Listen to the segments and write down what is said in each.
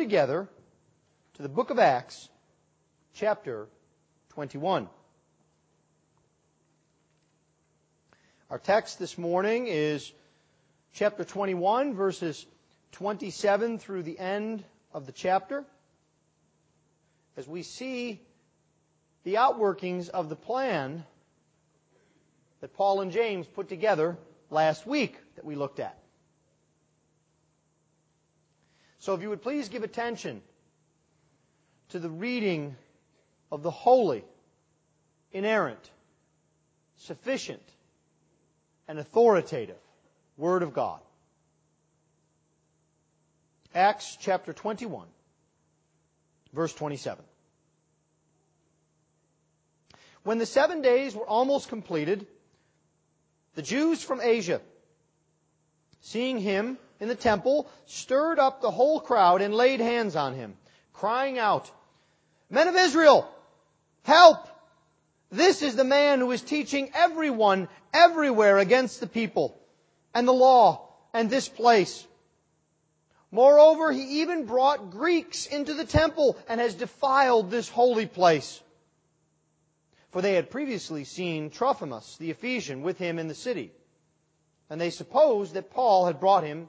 together to the book of Acts, chapter 21. Our text this morning is chapter 21, verses 27 through the end of the chapter. As we see the outworkings of the plan that Paul and James put together last week that we looked at. So if you would please give attention to the reading of the holy, inerrant, sufficient, and authoritative Word of God. Acts chapter 21, verse 27. When the seven days were almost completed, the Jews from Asia, seeing him in the temple, stirred up the whole crowd and laid hands on him, crying out, Men of Israel, help! This is the man who is teaching everyone everywhere against the people and the law and this place. Moreover, he even brought Greeks into the temple and has defiled this holy place. For they had previously seen Trophimus, the Ephesian, with him in the city. And they supposed that Paul had brought him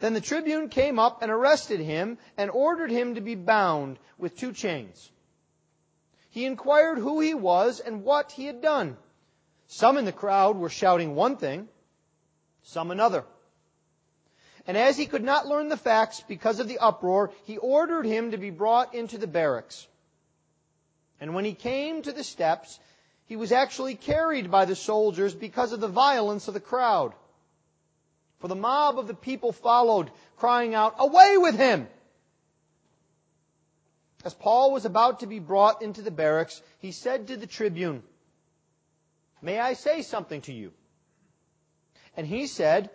Then the tribune came up and arrested him and ordered him to be bound with two chains. He inquired who he was and what he had done. Some in the crowd were shouting one thing, some another. And as he could not learn the facts because of the uproar, he ordered him to be brought into the barracks. And when he came to the steps, he was actually carried by the soldiers because of the violence of the crowd. For the mob of the people followed, crying out, Away with him! As Paul was about to be brought into the barracks, he said to the tribune, May I say something to you? And he said,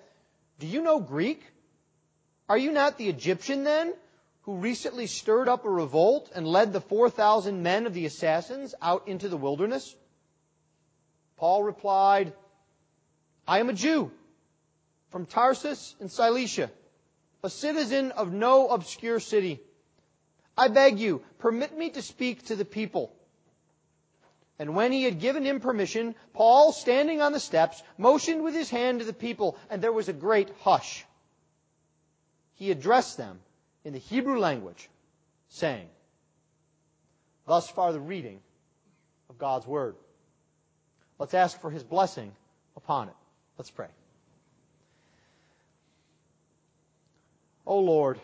Do you know Greek? Are you not the Egyptian then, who recently stirred up a revolt and led the 4,000 men of the assassins out into the wilderness? Paul replied, I am a Jew from Tarsus in Cilicia, a citizen of no obscure city. I beg you, permit me to speak to the people. And when he had given him permission, Paul, standing on the steps, motioned with his hand to the people, and there was a great hush. He addressed them in the Hebrew language, saying, Thus far the reading of God's Word. Let's ask for His blessing upon it. Let's pray. O oh Lord,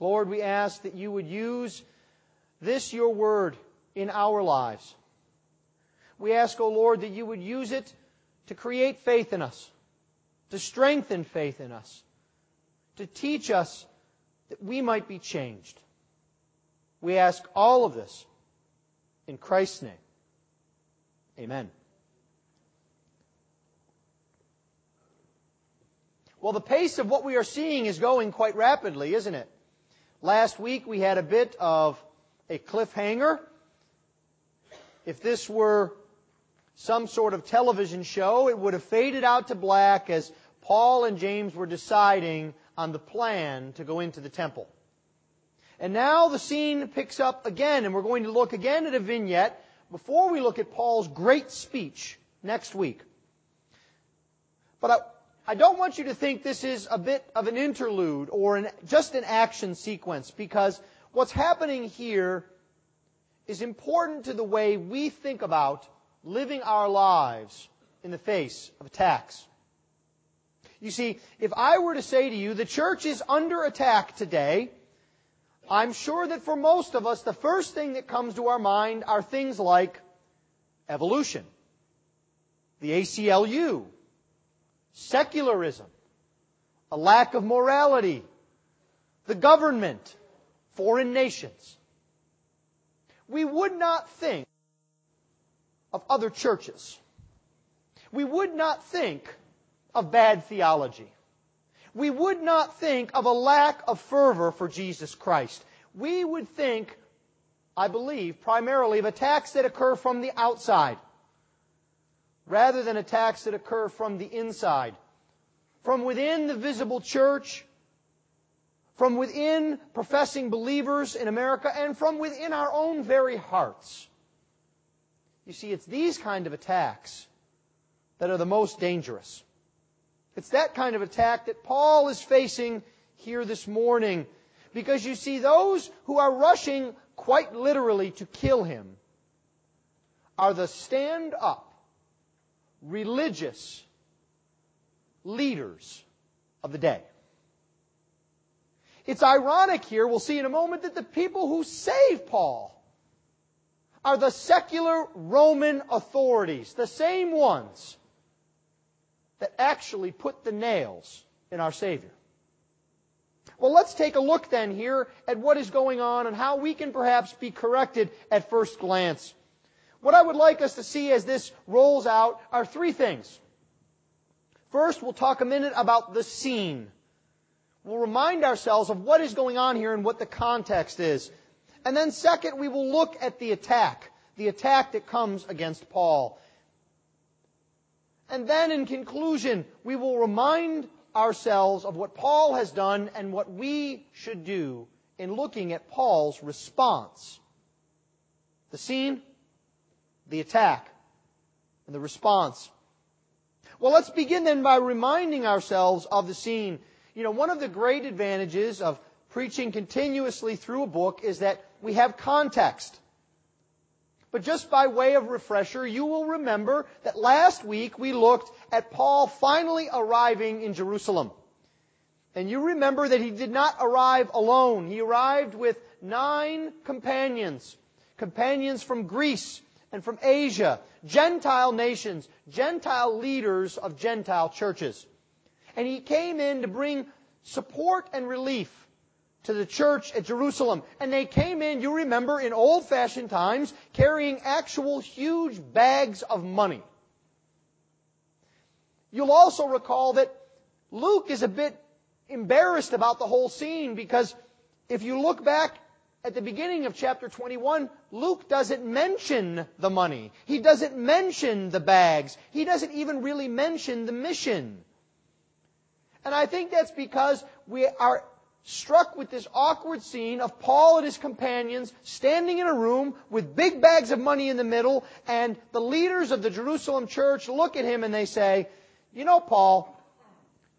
Lord, we ask that you would use this, your word, in our lives. We ask, O oh Lord, that you would use it to create faith in us, to strengthen faith in us, to teach us that we might be changed. We ask all of this in Christ's name. Amen. Well, the pace of what we are seeing is going quite rapidly, isn't it? Last week we had a bit of a cliffhanger. If this were some sort of television show, it would have faded out to black as Paul and James were deciding on the plan to go into the temple. And now the scene picks up again, and we're going to look again at a vignette before we look at Paul's great speech next week. But I, don't want you to think this is a bit of an interlude or an, just an action sequence, because what's happening here is important to the way we think about living our lives in the face of attacks. You see, if I were to say to you, the church is under attack today, I'm sure that for most of us, the first thing that comes to our mind are things like evolution, the the government, foreign nations. We would not think of other churches. We would not think of bad theology. We would not think of a lack of fervor for Jesus Christ. We would think, I believe, primarily of attacks that occur from the outside rather than attacks that occur from the inside. From within the visible church, from within professing believers in America, and from within our own very hearts. You see, it's these kind of attacks that are the most dangerous. It's that kind of attack that Paul is facing here this morning. Because you see, those who are rushing quite literally to kill him are the stand up, religious leaders of the day. It's ironic here, we'll see in a moment, that the people who save Paul are the secular Roman authorities, the same ones that actually put the nails in our Savior. Well, let's take a look then here at what is going on and how we can perhaps be corrected at first glance. What I would like us to see as this rolls out are three things. First, we'll talk a minute about the scene. We'll remind ourselves of what is going on here and what the context is. And then second, we will look at the attack, the attack that comes against Paul. And then in conclusion, we will remind ourselves of what Paul has done and what we should do in looking at Paul's response. The scene, the attack, and the response. Well, let's begin then by reminding ourselves of the scene. You know, one of the great advantages of preaching continuously through a book is that we have context. But just by way of refresher, you will remember that last week we looked at Paul finally arriving in Jerusalem. And you remember that he did not arrive alone. He arrived with nine companions. Companions from Greece and from Asia, Gentile nations, Gentile leaders of Gentile churches. And he came in to bring support and relief to the church at Jerusalem. And they came in, you remember, in old fashioned times, carrying actual huge bags of money. You'll also recall that Luke is a bit embarrassed about the whole scene because if you look back at the beginning of chapter 21, Luke doesn't mention the money. He doesn't mention the bags. He doesn't even really mention the mission. And I think that's because we are struck with this awkward scene of Paul and his companions standing in a room with big bags of money in the middle, and the leaders of the Jerusalem church look at him and they say, You know, Paul,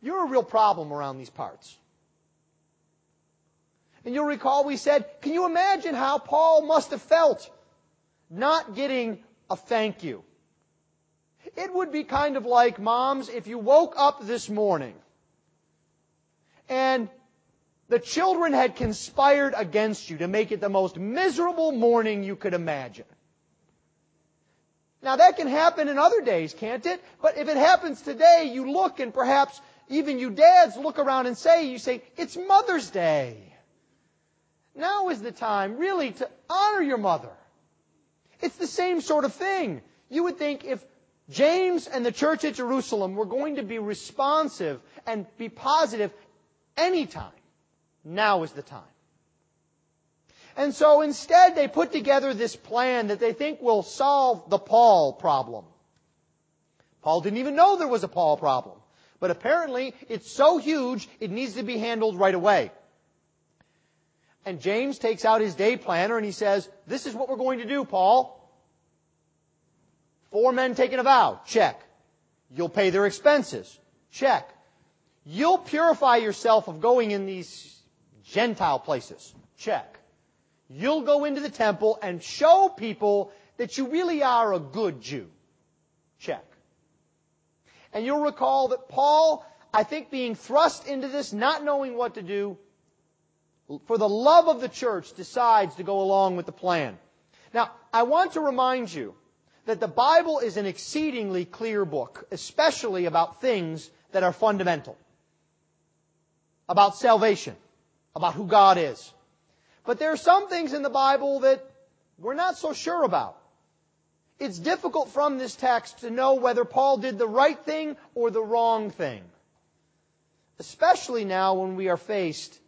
you're a real problem around these parts. And you'll recall we said, Can you imagine how Paul must have felt not getting a thank you? It would be kind of like, moms, if you woke up this morning and the children had conspired against you to make it the most miserable morning you could imagine. Now that can happen in other days, can't it? But if it happens today, you look and perhaps even you dads look around and say, you say, it's Mother's Day. Now is the time really to honor your mother. It's the same sort of thing. You would think if James and the church at Jerusalem were going to be responsive and be positive anytime, now is the time. And so instead they put together this plan that they think will solve the Paul problem. Paul didn't even know there was a Paul problem. But apparently it's so huge it needs to be handled right away. And James takes out his day planner and he says, this is what we're going to do, Paul. Four men taking a vow. Check. You'll pay their expenses. Check. You'll purify yourself of going in these Gentile places. Check. You'll go into the temple and show people that you really are a good Jew. Check. And you'll recall that Paul, I think being thrust into this, not knowing what to do, for the love of the church, decides to go along with the plan. Now, I want to remind you that the Bible is an exceedingly clear book, especially about things that are fundamental. About salvation about who God is. But there are some things in the Bible that we're not so sure about. It's difficult from this text to know whether Paul did the right thing or the wrong thing. Especially now when we are faced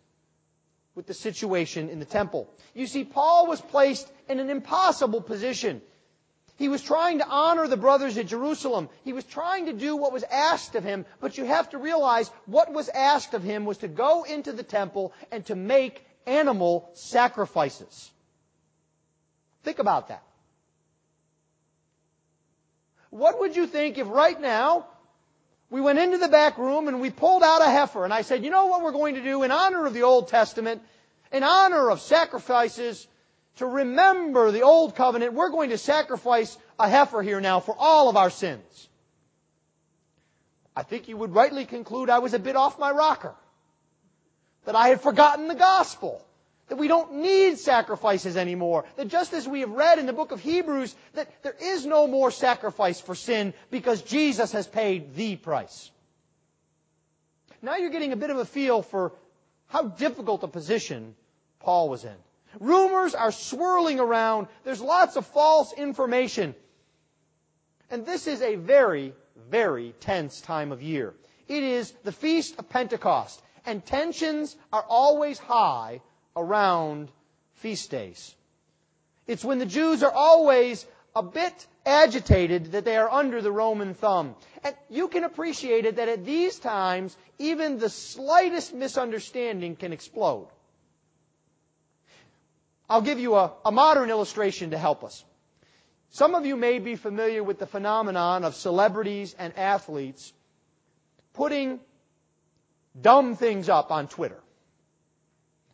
with the situation in the temple. You see, Paul was placed in an impossible position. He was trying to honor the brothers at Jerusalem. He was trying to do what was asked of him, but you have to realize what was asked of him was to go into the temple and to make animal sacrifices. Think about that. What would you think if right now we went into the back room and we pulled out a heifer and I said, you know what we're going to do in honor of the Old Testament, in honor of sacrifices, to remember the Old Covenant, we're going to sacrifice a heifer here now for all of our sins. I think you would rightly conclude I was a bit off my rocker. That I had forgotten the gospel that we don't need sacrifices anymore. That just as we have read in the book of Hebrews, that there is no more sacrifice for sin because Jesus has paid the price. Now you're getting a bit of a feel for how difficult a position Paul was in. Rumors are swirling around. There's lots of false information. And this is a very, very tense time of year. It is the Feast of Pentecost, and tensions are always high around feast days. It's when the Jews are always a bit agitated that they are under the Roman thumb. And you can appreciate it that at these times, even the slightest misunderstanding can explode. I'll give you a, a, modern illustration to help us. Some of you may be familiar with the phenomenon of celebrities and athletes putting dumb things up on Twitter.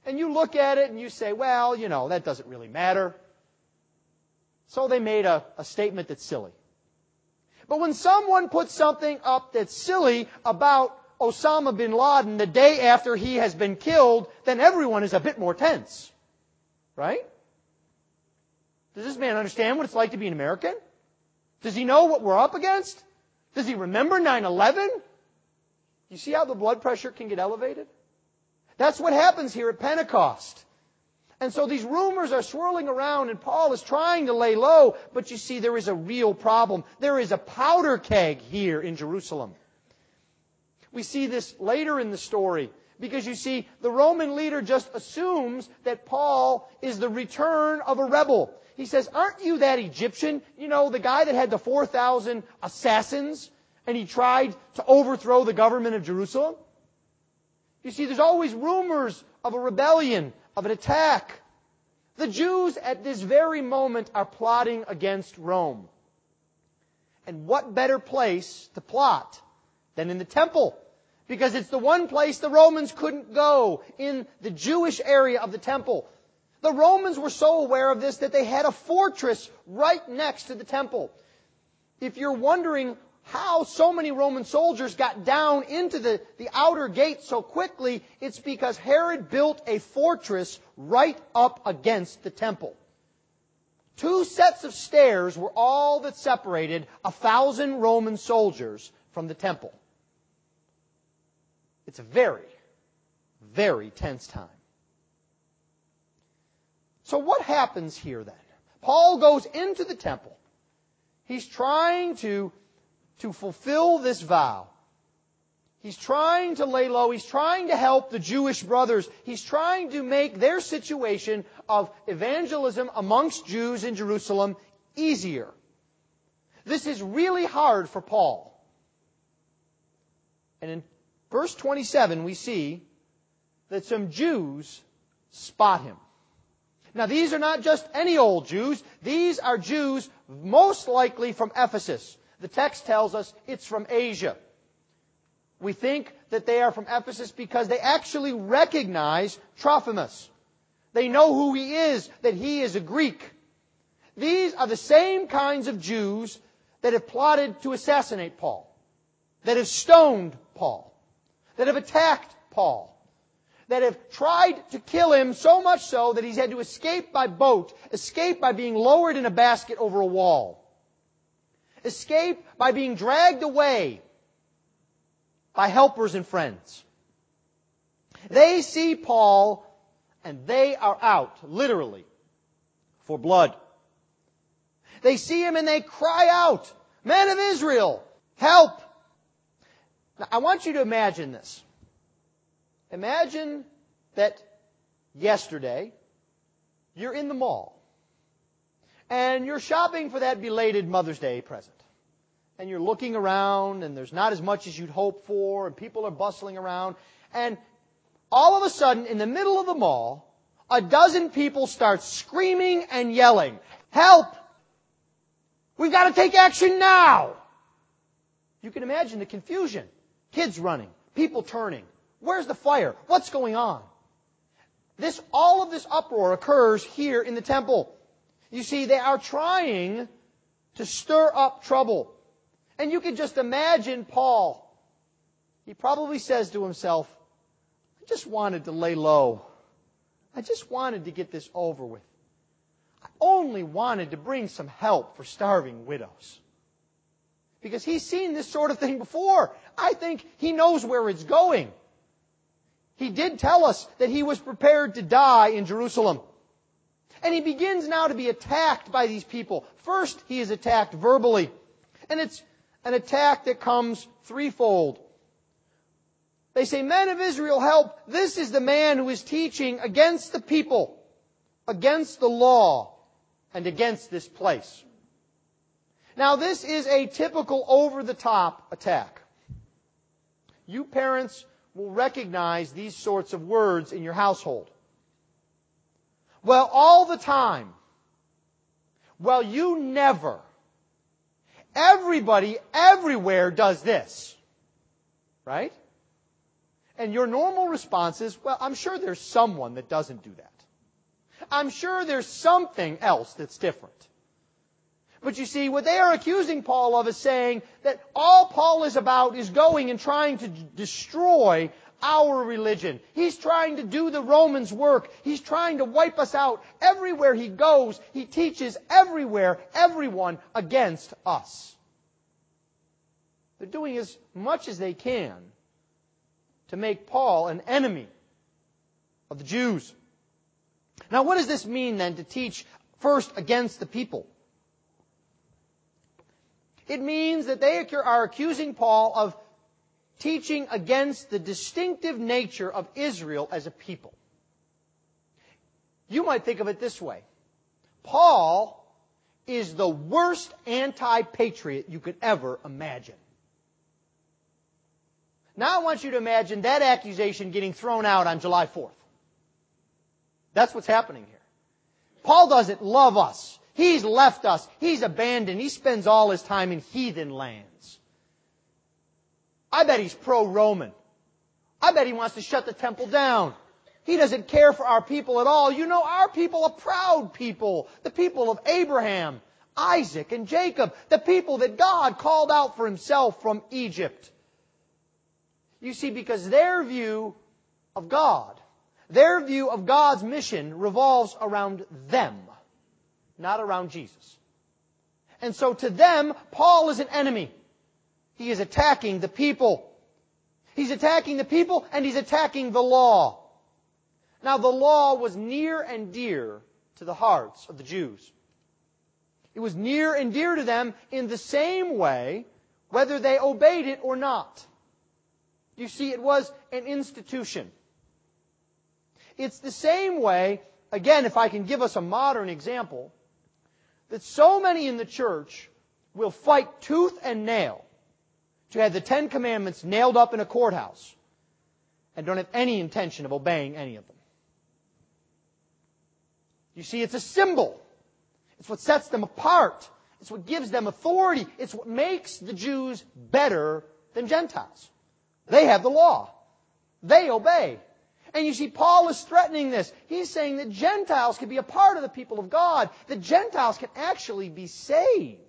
And you look at it and you say, well, you know, that doesn't really matter. So they made a, a statement that's silly. But when someone puts something up that's silly about Osama bin Laden the day after he has been killed, then everyone is a bit more tense. Right? Does this man understand what it's like to be an American? Does he know what we're up against? Does he remember 9-11? You see how the blood pressure can get elevated? That's what happens here at Pentecost. And so these rumors are swirling around and Paul is trying to lay low, but you see there is a real problem. There is a powder keg here in Jerusalem. We see this later in the story because you see the Roman leader just assumes that Paul is the return of a rebel. He says, aren't you that Egyptian? You know, the guy that had the 4,000 assassins and he tried to overthrow the government of Jerusalem? You see, there's always rumors of a rebellion, of an attack. The Jews at this very moment are plotting against Rome. And what better place to plot than in the temple? Because it's the one place the Romans couldn't go in the Jewish area of the temple. The Romans were so aware of this that they had a fortress right next to the temple. If you're wondering how so many Roman soldiers got down into the, the outer gate so quickly, it's because Herod built a fortress right up against the temple. Two sets of stairs were all that separated a thousand Roman soldiers from the temple. It's a very, very tense time. So what happens here then? Paul goes into the temple. He's trying to to fulfill this vow. He's trying to lay low. He's trying to help the Jewish brothers. He's trying to make their situation of evangelism amongst Jews in Jerusalem easier. This is really hard for Paul. And in verse 27, we see that some Jews spot him. Now, these are not just any old Jews. These are Jews most likely from Ephesus. The text tells us it's from Asia. We think that they are from Ephesus because they actually recognize Trophimus. They know who he is, that he is a Greek. These are the same kinds of Jews that have plotted to assassinate Paul, that have stoned Paul, that have attacked Paul, that have tried to kill him so much so that he's had to escape by boat, escape by being lowered in a basket over a wall escape by being dragged away by helpers and friends. They see Paul and they are out, literally, for blood. They see him and they cry out, Men of Israel, help! Now, I want you to imagine this. Imagine that yesterday you're in the mall and you're shopping for that belated Mother's Day present. And you're looking around and there's not as much as you'd hope for and people are bustling around and all of a sudden in the middle of the mall a dozen people start screaming and yelling, help! We've got to take action now! You can imagine the confusion. Kids running, people turning. Where's the fire? What's going on? This, all of this uproar occurs here in the temple. You see, they are trying to stir up trouble. And you can just imagine Paul. He probably says to himself, I just wanted to lay low. I just wanted to get this over with. I only wanted to bring some help for starving widows. Because he's seen this sort of thing before. I think he knows where it's going. He did tell us that he was prepared to die in Jerusalem. And he begins now to be attacked by these people. First, he is attacked verbally. And it's an attack that comes threefold. They say, Men of Israel, help! This is the man who is teaching against the people, against the law, and against this place. Now, this is a typical over the top attack. You parents will recognize these sorts of words in your household. Well, all the time. Well, you never. Everybody, everywhere does this. Right? And your normal response is, well, I'm sure there's someone that doesn't do that. I'm sure there's something else that's different. But you see, what they are accusing Paul of is saying that all Paul is about is going and trying to destroy our religion. He's trying to do the Romans' work. He's trying to wipe us out. Everywhere he goes, he teaches everywhere, everyone against us. They're doing as much as they can to make Paul an enemy of the Jews. Now, what does this mean then to teach first against the people? It means that they are accusing Paul of teaching against the distinctive nature of Israel as a people. You might think of it this way. Paul is the worst anti-patriot you could ever imagine. Now I want you to imagine that accusation getting thrown out on July 4th. That's what's happening here. Paul doesn't love us. He's left us. He's abandoned. He spends all his time in heathen lands. I bet he's pro-Roman. I bet he wants to shut the temple down. He doesn't care for our people at all. You know, our people are proud people. The people of Abraham, Isaac, and Jacob. The people that God called out for himself from Egypt. You see, because their view of God, their view of God's mission revolves around them, not around Jesus. And so to them, Paul is an enemy. He is attacking the people. He's attacking the people and he's attacking the law. Now the law was near and dear to the hearts of the Jews. It was near and dear to them in the same way whether they obeyed it or not. You see, it was an institution. It's the same way, again, if I can give us a modern example, that so many in the church will fight tooth and nail to have the Ten Commandments nailed up in a courthouse and don't have any intention of obeying any of them. You see, it's a symbol. It's what sets them apart. It's what gives them authority. It's what makes the Jews better than Gentiles. They have the law. They obey. And you see, Paul is threatening this. He's saying that Gentiles can be a part of the people of God, that Gentiles can actually be saved.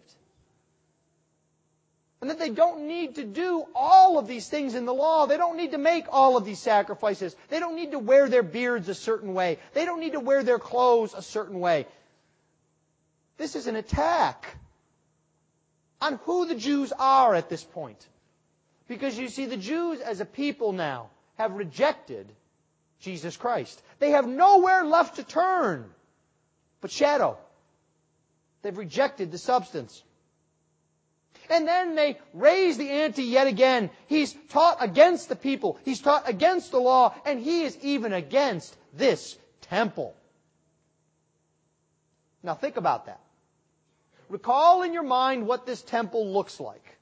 And that they don't need to do all of these things in the law. They don't need to make all of these sacrifices. They don't need to wear their beards a certain way. They don't need to wear their clothes a certain way. This is an attack on who the Jews are at this point. Because you see, the Jews as a people now have rejected Jesus Christ. They have nowhere left to turn but shadow. They've rejected the substance. And then they raise the ante yet again. He's taught against the people. He's taught against the law. And he is even against this temple. Now think about that. Recall in your mind what this temple looks like.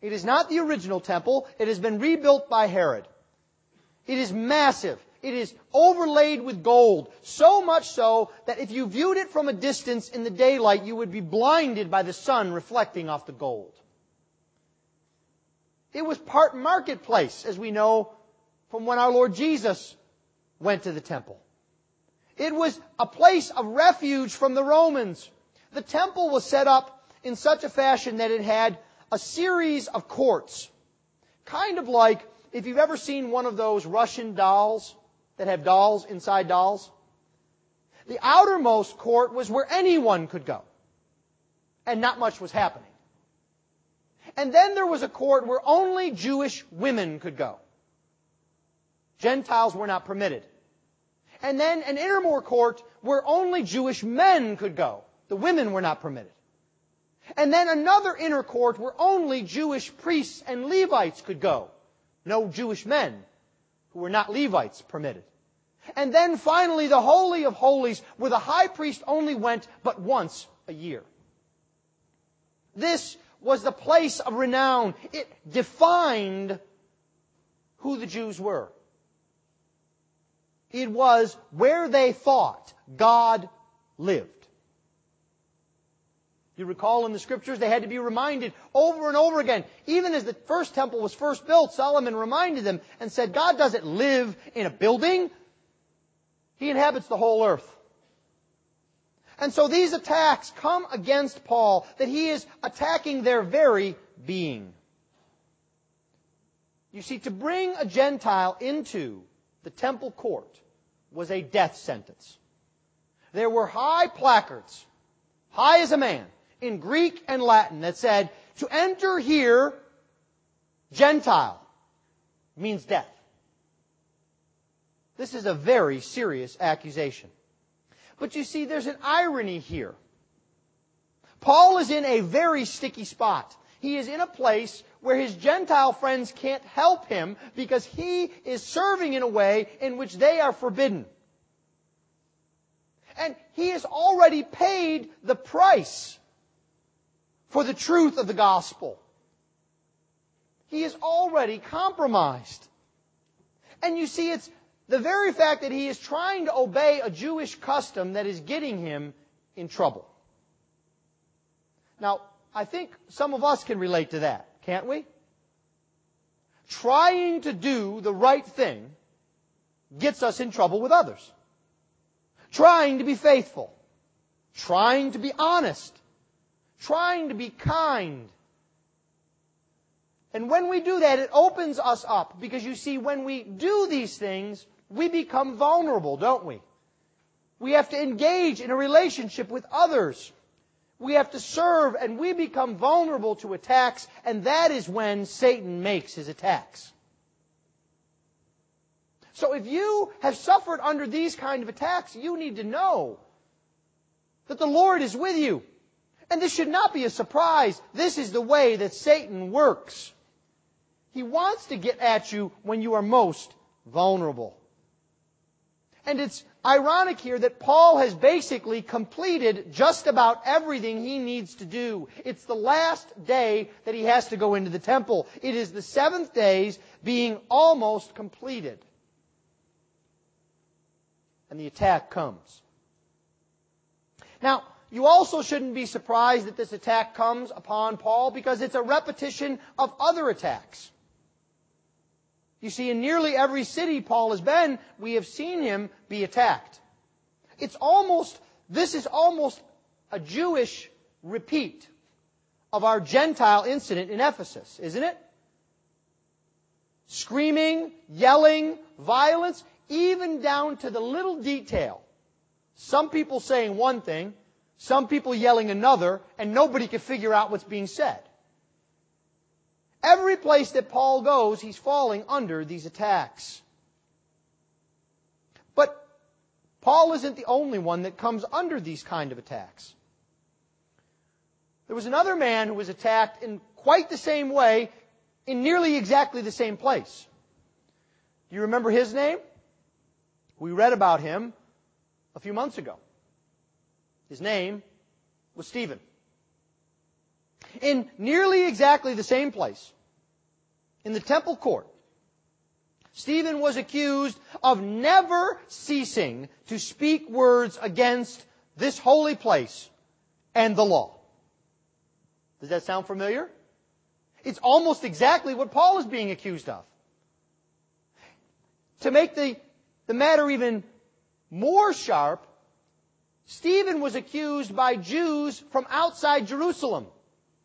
It is not the original temple. It has been rebuilt by Herod. It is massive. It is overlaid with gold. So much so that if you viewed it from a distance in the daylight, you would be blinded by the sun reflecting off the gold. It was part marketplace, as we know from when our Lord Jesus went to the temple. It was a place of refuge from the Romans. The temple was set up in such a fashion that it had a series of courts. Kind of like if you've ever seen one of those Russian dolls that have dolls inside dolls. The outermost court was where anyone could go. And not much was happening. And then there was a court where only Jewish women could go. Gentiles were not permitted. And then an innermore court where only Jewish men could go. The women were not permitted. And then another inner court where only Jewish priests and Levites could go. No Jewish men who were not Levites permitted. And then finally the Holy of Holies where the high priest only went but once a year. This was the place of renown. It defined who the Jews were. It was where they thought God lived. You recall in the scriptures, they had to be reminded over and over again. Even as the first temple was first built, Solomon reminded them and said, God doesn't live in a building. He inhabits the whole earth. And so these attacks come against Paul, that he is attacking their very being. You see, to bring a Gentile into the temple court was a death sentence. There were high placards, high as a man, in Greek and Latin that said, to enter here, Gentile, means death. This is a very serious accusation. But you see, there's an irony here. Paul is in a very sticky spot. He is in a place where his Gentile friends can't help him because he is serving in a way in which they are forbidden. And he has already paid the price for the truth of the gospel. He is already compromised. And you see, it's the very fact that he is trying to obey a Jewish custom that is getting him in trouble. Now, I think some of us can relate to that, can't we? Trying to do the right thing gets us in trouble with others. Trying to be faithful. Trying to be honest trying to be kind. And when we do that, it opens us up because you see, when we do these things, we become vulnerable, don't we? We have to engage in a relationship with others. We have to serve and we become vulnerable to attacks and that is when Satan makes his attacks. So if you have suffered under these kind of attacks, you need to know that the Lord is with you. And this should not be a surprise. This is the way that Satan works. He wants to get at you when you are most vulnerable. And it's ironic here that Paul has basically completed just about everything he needs to do. It's the last day that he has to go into the temple. It is the seventh days being almost completed. And the attack comes. Now, you also shouldn't be surprised that this attack comes upon Paul because it's a repetition of other attacks. You see, in nearly every city Paul has been, we have seen him be attacked. It's almost, this is almost a Jewish repeat of our Gentile incident in Ephesus, isn't it? Screaming, yelling, violence, even down to the little detail. Some people saying one thing, some people yelling another, and nobody can figure out what's being said. Every place that Paul goes, he's falling under these attacks. But Paul isn't the only one that comes under these kind of attacks. There was another man who was attacked in quite the same way in nearly exactly the same place. Do you remember his name? We read about him a few months ago. His name was Stephen. In nearly exactly the same place, in the temple court, Stephen was accused of never ceasing to speak words against this holy place and the law. Does that sound familiar? It's almost exactly what Paul is being accused of. To make the, the matter even more sharp, Stephen was accused by Jews from outside Jerusalem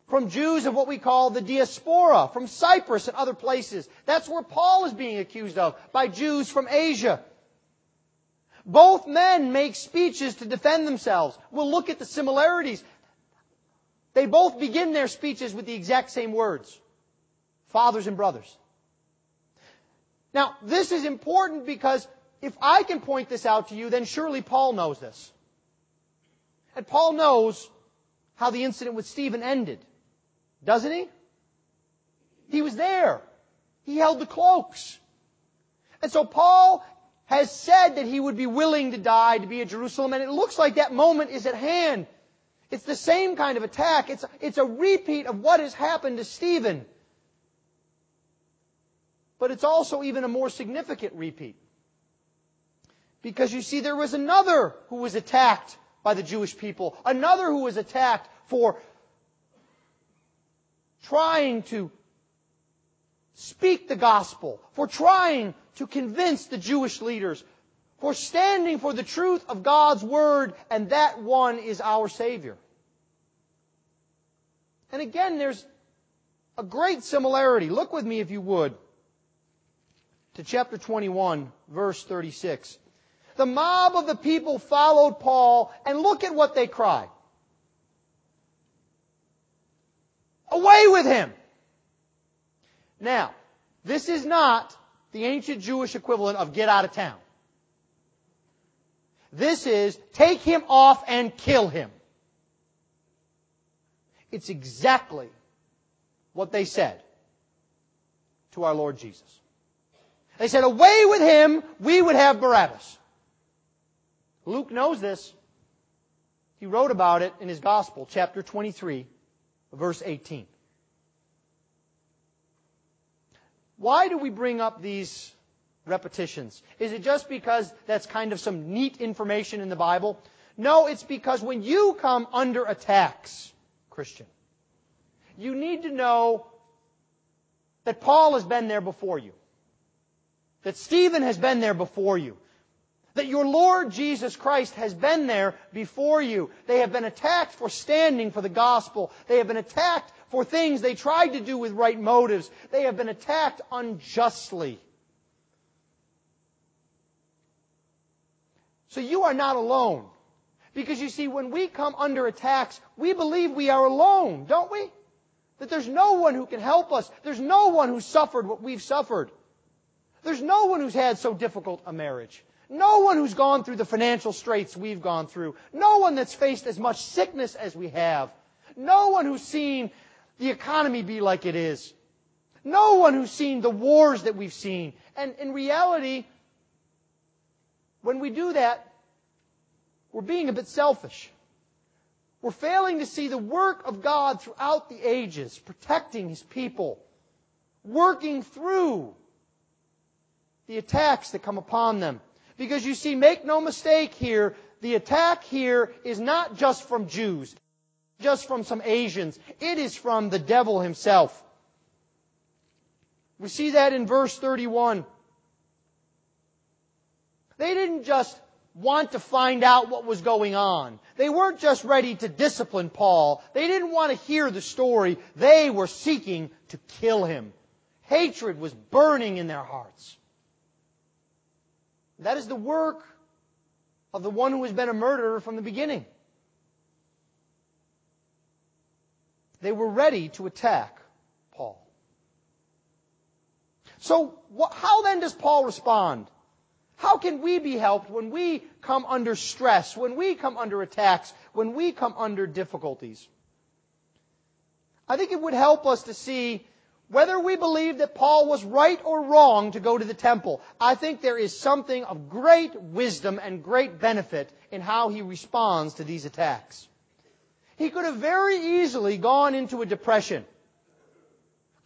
from Jews of what we call the diaspora, from Cyprus and other places. That's where Paul is being accused of, by Jews from Asia. Both men make speeches to defend themselves. We'll look at the similarities. They both begin their speeches with the exact same words. Fathers and brothers. Now, this is important because if I can point this out to you, then surely Paul knows this. And Paul knows how the incident with Stephen ended. Doesn't he? He was there. He held the cloaks. And so Paul has said that he would be willing to die to be at Jerusalem, and it looks like that moment is at hand. It's the same kind of attack. It's, it's a repeat of what has happened to Stephen. But it's also even a more significant repeat. Because you see, there was another who was attacked by the Jewish people, another who was attacked for trying to speak the gospel, for trying to convince the Jewish leaders, for standing for the truth of God's Word, and that one is our Savior. And again, there's a great similarity. Look with me, if you would, to chapter 21, verse 36. The mob of the people followed Paul, and look at what they cried. Away with him! Now, this is not the ancient Jewish equivalent of get out of town. This is take him off and kill him. It's exactly what they said to our Lord Jesus. They said, away with him, we would have Barabbas. Luke knows this. He wrote about it in his Gospel, chapter 23, verse 18. Why do we bring up these repetitions? Is it just because that's kind of some neat information in the Bible? No, it's because when you come under attacks, Christian, you need to know that Paul has been there before you. That Stephen has been there before you. That your Lord Jesus Christ has been there before you. They have been attacked for standing for the gospel. They have been attacked for things they tried to do with right motives. They have been attacked unjustly. So you are not alone. Because you see, when we come under attacks, we believe we are alone, don't we? That there's no one who can help us. There's no one who suffered what we've suffered. There's no one who's had so difficult a marriage. No one who's gone through the financial straits we've gone through. No one that's faced as much sickness as we have. No one who's seen the economy be like it is. No one who's seen the wars that we've seen. And in reality, when we do that, we're being a bit selfish. We're failing to see the work of God throughout the ages, protecting His people, working through the attacks that come upon them. Because you see, make no mistake here, the attack here is not just from Jews, just from some Asians. It is from the devil himself. We see that in verse 31. They didn't just want to find out what was going on. They weren't just ready to discipline Paul. They didn't want to hear the story. They were seeking to kill him. Hatred was burning in their hearts. That is the work of the one who has been a murderer from the beginning. They were ready to attack Paul. So, how then does Paul respond? How can we be helped when we come under stress, when we come under attacks, when we come under difficulties? I think it would help us to see whether we believe that Paul was right or wrong to go to the temple. I think there is something of great wisdom and great benefit in how he responds to these attacks. He could have very easily gone into a depression.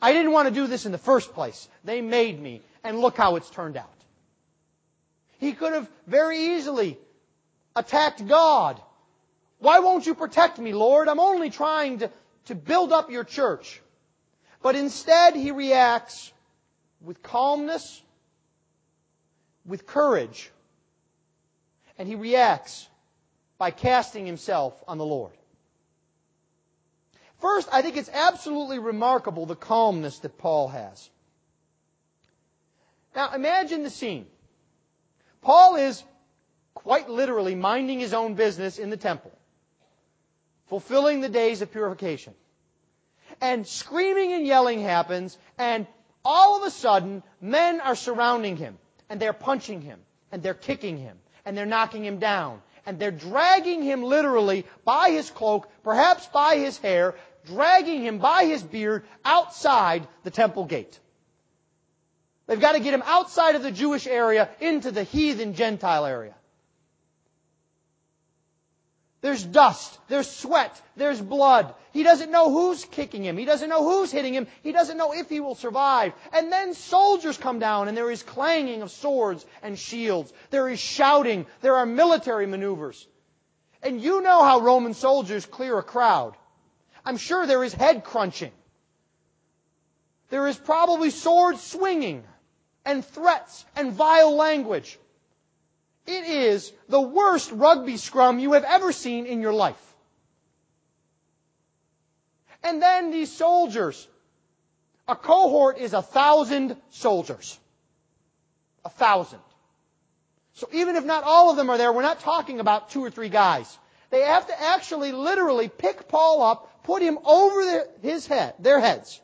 I didn't want to do this in the first place. They made me, and look how it's turned out. He could have very easily attacked God. Why won't you protect me, Lord? I'm only trying to, to build up your church. But instead, he reacts with calmness, with courage, and he reacts by casting himself on the Lord. First, I think it's absolutely remarkable the calmness that Paul has. Now, imagine the scene. Paul is quite literally minding his own business in the temple, fulfilling the days of purification. And screaming and yelling happens, and all of a sudden, men are surrounding him, and they're punching him, and they're kicking him, and they're knocking him down, and they're dragging him literally by his cloak, perhaps by his hair, dragging him by his beard outside the temple gate. They've got to get him outside of the Jewish area into the heathen Gentile area. There's dust, there's sweat, there's blood. He doesn't know who's kicking him. He doesn't know who's hitting him. He doesn't know if he will survive. And then soldiers come down and there is clanging of swords and shields. There is shouting. There are military maneuvers. And you know how Roman soldiers clear a crowd. I'm sure there is head crunching. There is probably sword swinging and threats and vile language. It is the worst rugby scrum you have ever seen in your life. And then these soldiers. A cohort is a thousand soldiers. A thousand. So even if not all of them are there, we're not talking about two or three guys. They have to actually literally pick Paul up, put him over their, his head, their heads,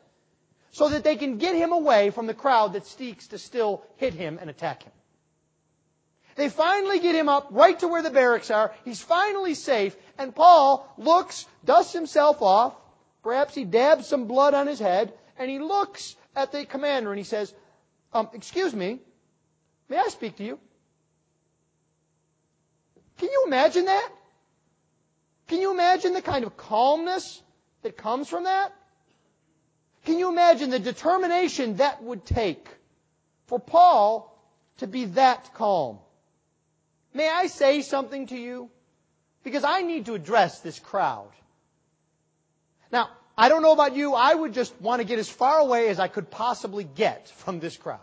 so that they can get him away from the crowd that seeks to still hit him and attack him. They finally get him up right to where the barracks are. He's finally safe, and Paul looks, dusts himself off. Perhaps he dabs some blood on his head, and he looks at the commander and he says, um, Excuse me, may I speak to you? Can you imagine that? Can you imagine the kind of calmness that comes from that? Can you imagine the determination that would take for Paul to be that calm? May I say something to you? Because I need to address this crowd. Now, I don't know about you, I would just want to get as far away as I could possibly get from this crowd.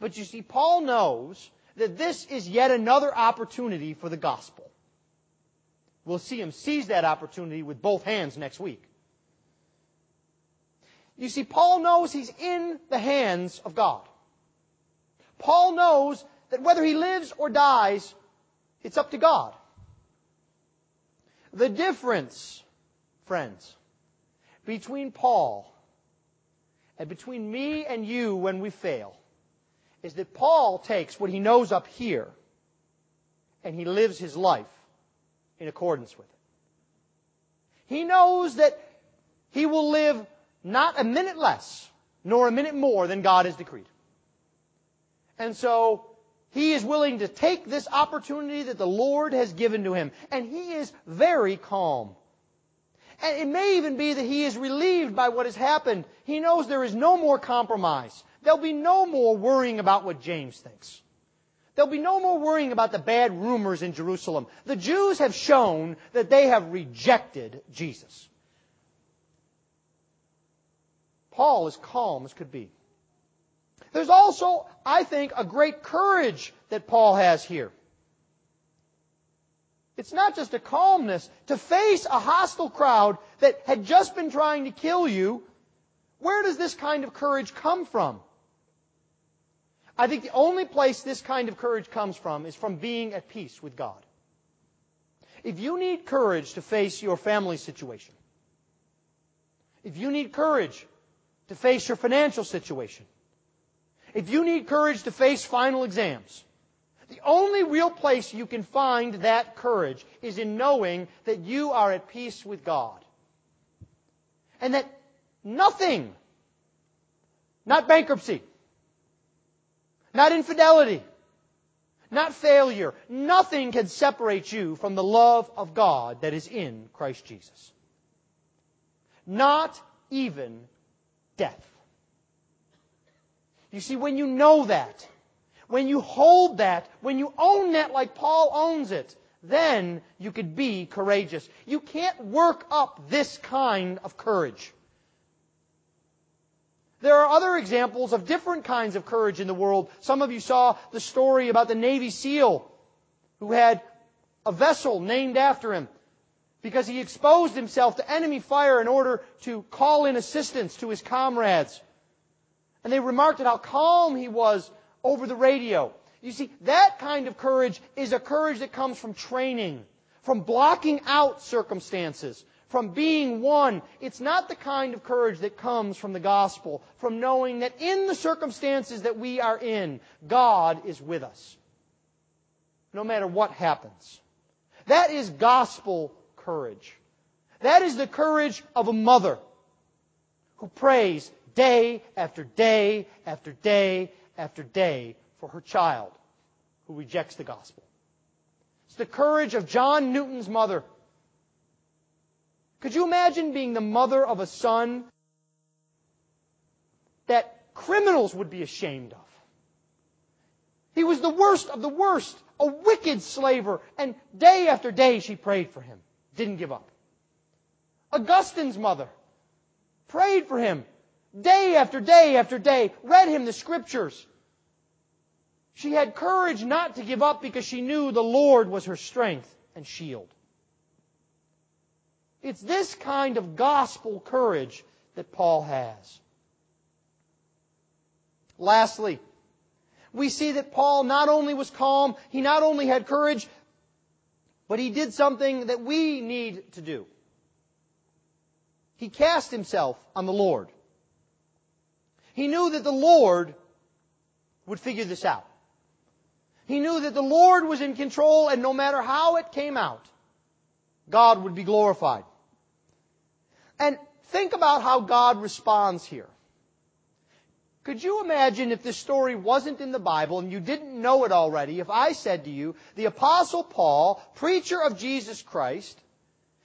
But you see, Paul knows that this is yet another opportunity for the gospel. We'll see him seize that opportunity with both hands next week. You see, Paul knows he's in the hands of God. Paul knows that whether he lives or dies, it's up to God. The difference, friends, between Paul and between me and you when we fail is that Paul takes what he knows up here and he lives his life in accordance with it. He knows that he will live not a minute less, nor a minute more than God has decreed. And so, he is willing to take this opportunity that the Lord has given to him. And he is very calm. And it may even be that he is relieved by what has happened. He knows there is no more compromise. There'll be no more worrying about what James thinks. There'll be no more worrying about the bad rumors in Jerusalem. The Jews have shown that they have rejected Jesus. Paul is calm as could be. There's also, I think, a great courage that Paul has here. It's not just a calmness to face a hostile crowd that had just been trying to kill you. Where does this kind of courage come from? I think the only place this kind of courage comes from is from being at peace with God. If you need courage to face your family situation, if you need courage to face your financial situation, if you need courage to face final exams, The only real place you can find that courage is in knowing that you are at peace with God. And that nothing, not bankruptcy, not infidelity, not failure, nothing can separate you from the love of God that is in Christ Jesus. Not even death. You see, when you know that, when you hold that, when you own that like Paul owns it, then you could be courageous. You can't work up this kind of courage. There are other examples of different kinds of courage in the world. Some of you saw the story about the Navy SEAL who had a vessel named after him because he exposed himself to enemy fire in order to call in assistance to his comrades. And they remarked at how calm he was over the radio. You see, that kind of courage is a courage that comes from training, from blocking out circumstances, from being one. It's not the kind of courage that comes from the gospel, from knowing that in the circumstances that we are in, God is with us. No matter what happens. That is gospel courage. That is the courage of a mother who prays day after day after day after day for her child who rejects the gospel. It's the courage of John Newton's mother. Could you imagine being the mother of a son that criminals would be ashamed of? He was the worst of the worst, a wicked slaver, and day after day she prayed for him, didn't give up. Augustine's mother prayed for him, day after day after day, read him the scriptures. She had courage not to give up because she knew the Lord was her strength and shield. It's this kind of gospel courage that Paul has. Lastly, we see that Paul not only was calm, he not only had courage, but he did something that we need to do. He cast himself on the Lord. He knew that the Lord would figure this out. He knew that the Lord was in control and no matter how it came out, God would be glorified. And think about how God responds here. Could you imagine if this story wasn't in the Bible and you didn't know it already, if I said to you, the Apostle Paul, preacher of Jesus Christ,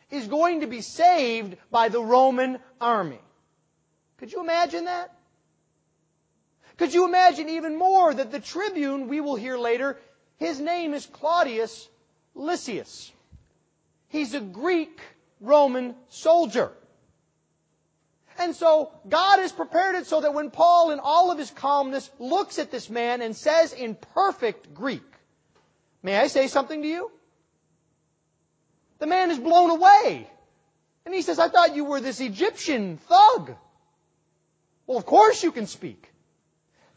is going to be saved by the Roman army? Could you imagine that? Could you imagine even more that the tribune we will hear later, his name is Claudius Lysias. He's a Greek Roman soldier. And so God has prepared it so that when Paul in all of his calmness looks at this man and says in perfect Greek, may I say something to you? The man is blown away. And he says, I thought you were this Egyptian thug. Well, of course you can speak.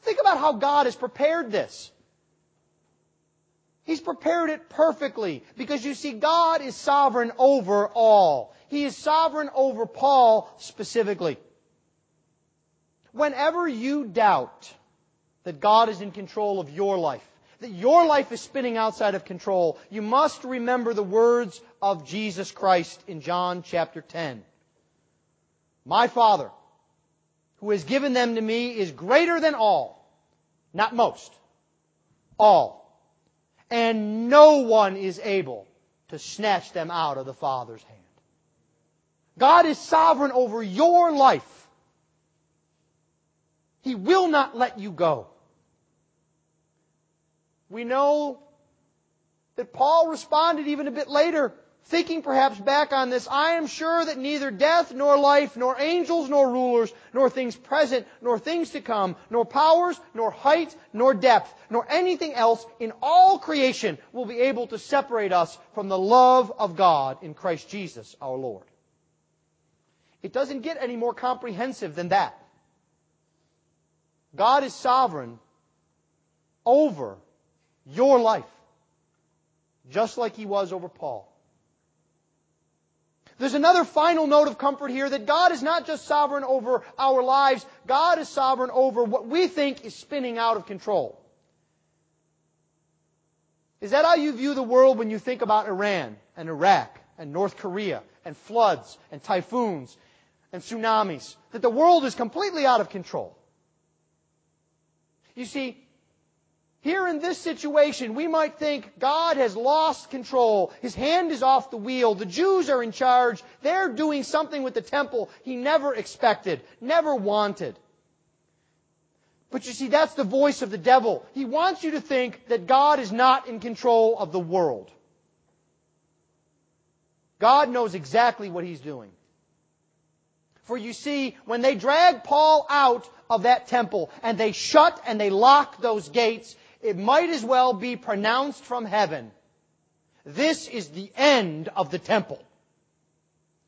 Think about how God has prepared this. He's prepared it perfectly because you see, God is sovereign over all. He is sovereign over Paul specifically. Whenever you doubt that God is in control of your life, that your life is spinning outside of control, you must remember the words of Jesus Christ in John chapter 10. My Father, who has given them to me is greater than all, not most, all. And no one is able to snatch them out of the Father's hand. God is sovereign over your life. He will not let you go. We know that Paul responded even a bit later Thinking perhaps back on this, I am sure that neither death nor life, nor angels nor rulers, nor things present, nor things to come, nor powers, nor height, nor depth, nor anything else in all creation will be able to separate us from the love of God in Christ Jesus our Lord. It doesn't get any more comprehensive than that. God is sovereign over your life, just like He was over Paul. There's another final note of comfort here that God is not just sovereign over our lives, God is sovereign over what we think is spinning out of control. Is that how you view the world when you think about Iran and Iraq and North Korea and floods and typhoons and tsunamis? That the world is completely out of control. You see, here in this situation, we might think God has lost control. His hand is off the wheel. The Jews are in charge. They're doing something with the temple he never expected, never wanted. But you see, that's the voice of the devil. He wants you to think that God is not in control of the world. God knows exactly what he's doing. For you see, when they drag Paul out of that temple and they shut and they lock those gates, it might as well be pronounced from heaven. This is the end of the temple.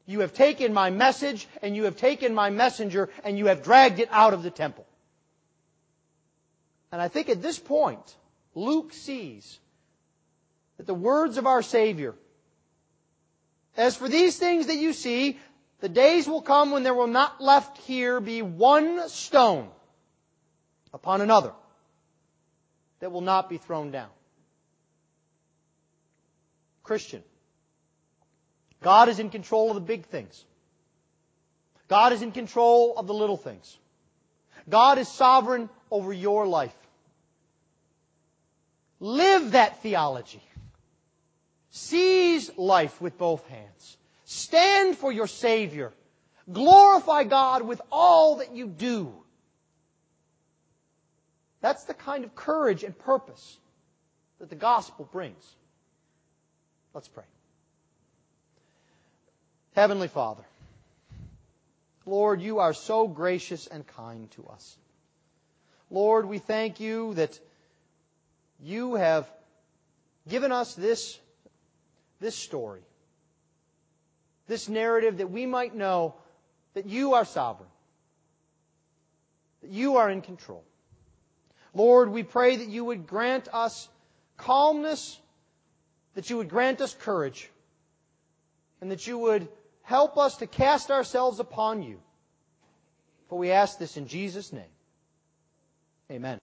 You have taken my message and you have taken my messenger and you have dragged it out of the temple. And I think at this point, Luke sees that the words of our Savior, as for these things that you see, the days will come when there will not left here be one stone upon another that will not be thrown down. Christian, God is in control of the big things. God is in control of the little things. God is sovereign over your life. Live that theology. Seize life with both hands. Stand for your Savior. Glorify God with all that you do. That's the kind of courage and purpose that the gospel brings. Let's pray. Heavenly Father, Lord, you are so gracious and kind to us. Lord, we thank you that you have given us this, this story, this narrative that we might know that you are sovereign, that you are in control. Lord, we pray that you would grant us calmness, that you would grant us courage, and that you would help us to cast ourselves upon you. For we ask this in Jesus' name. Amen.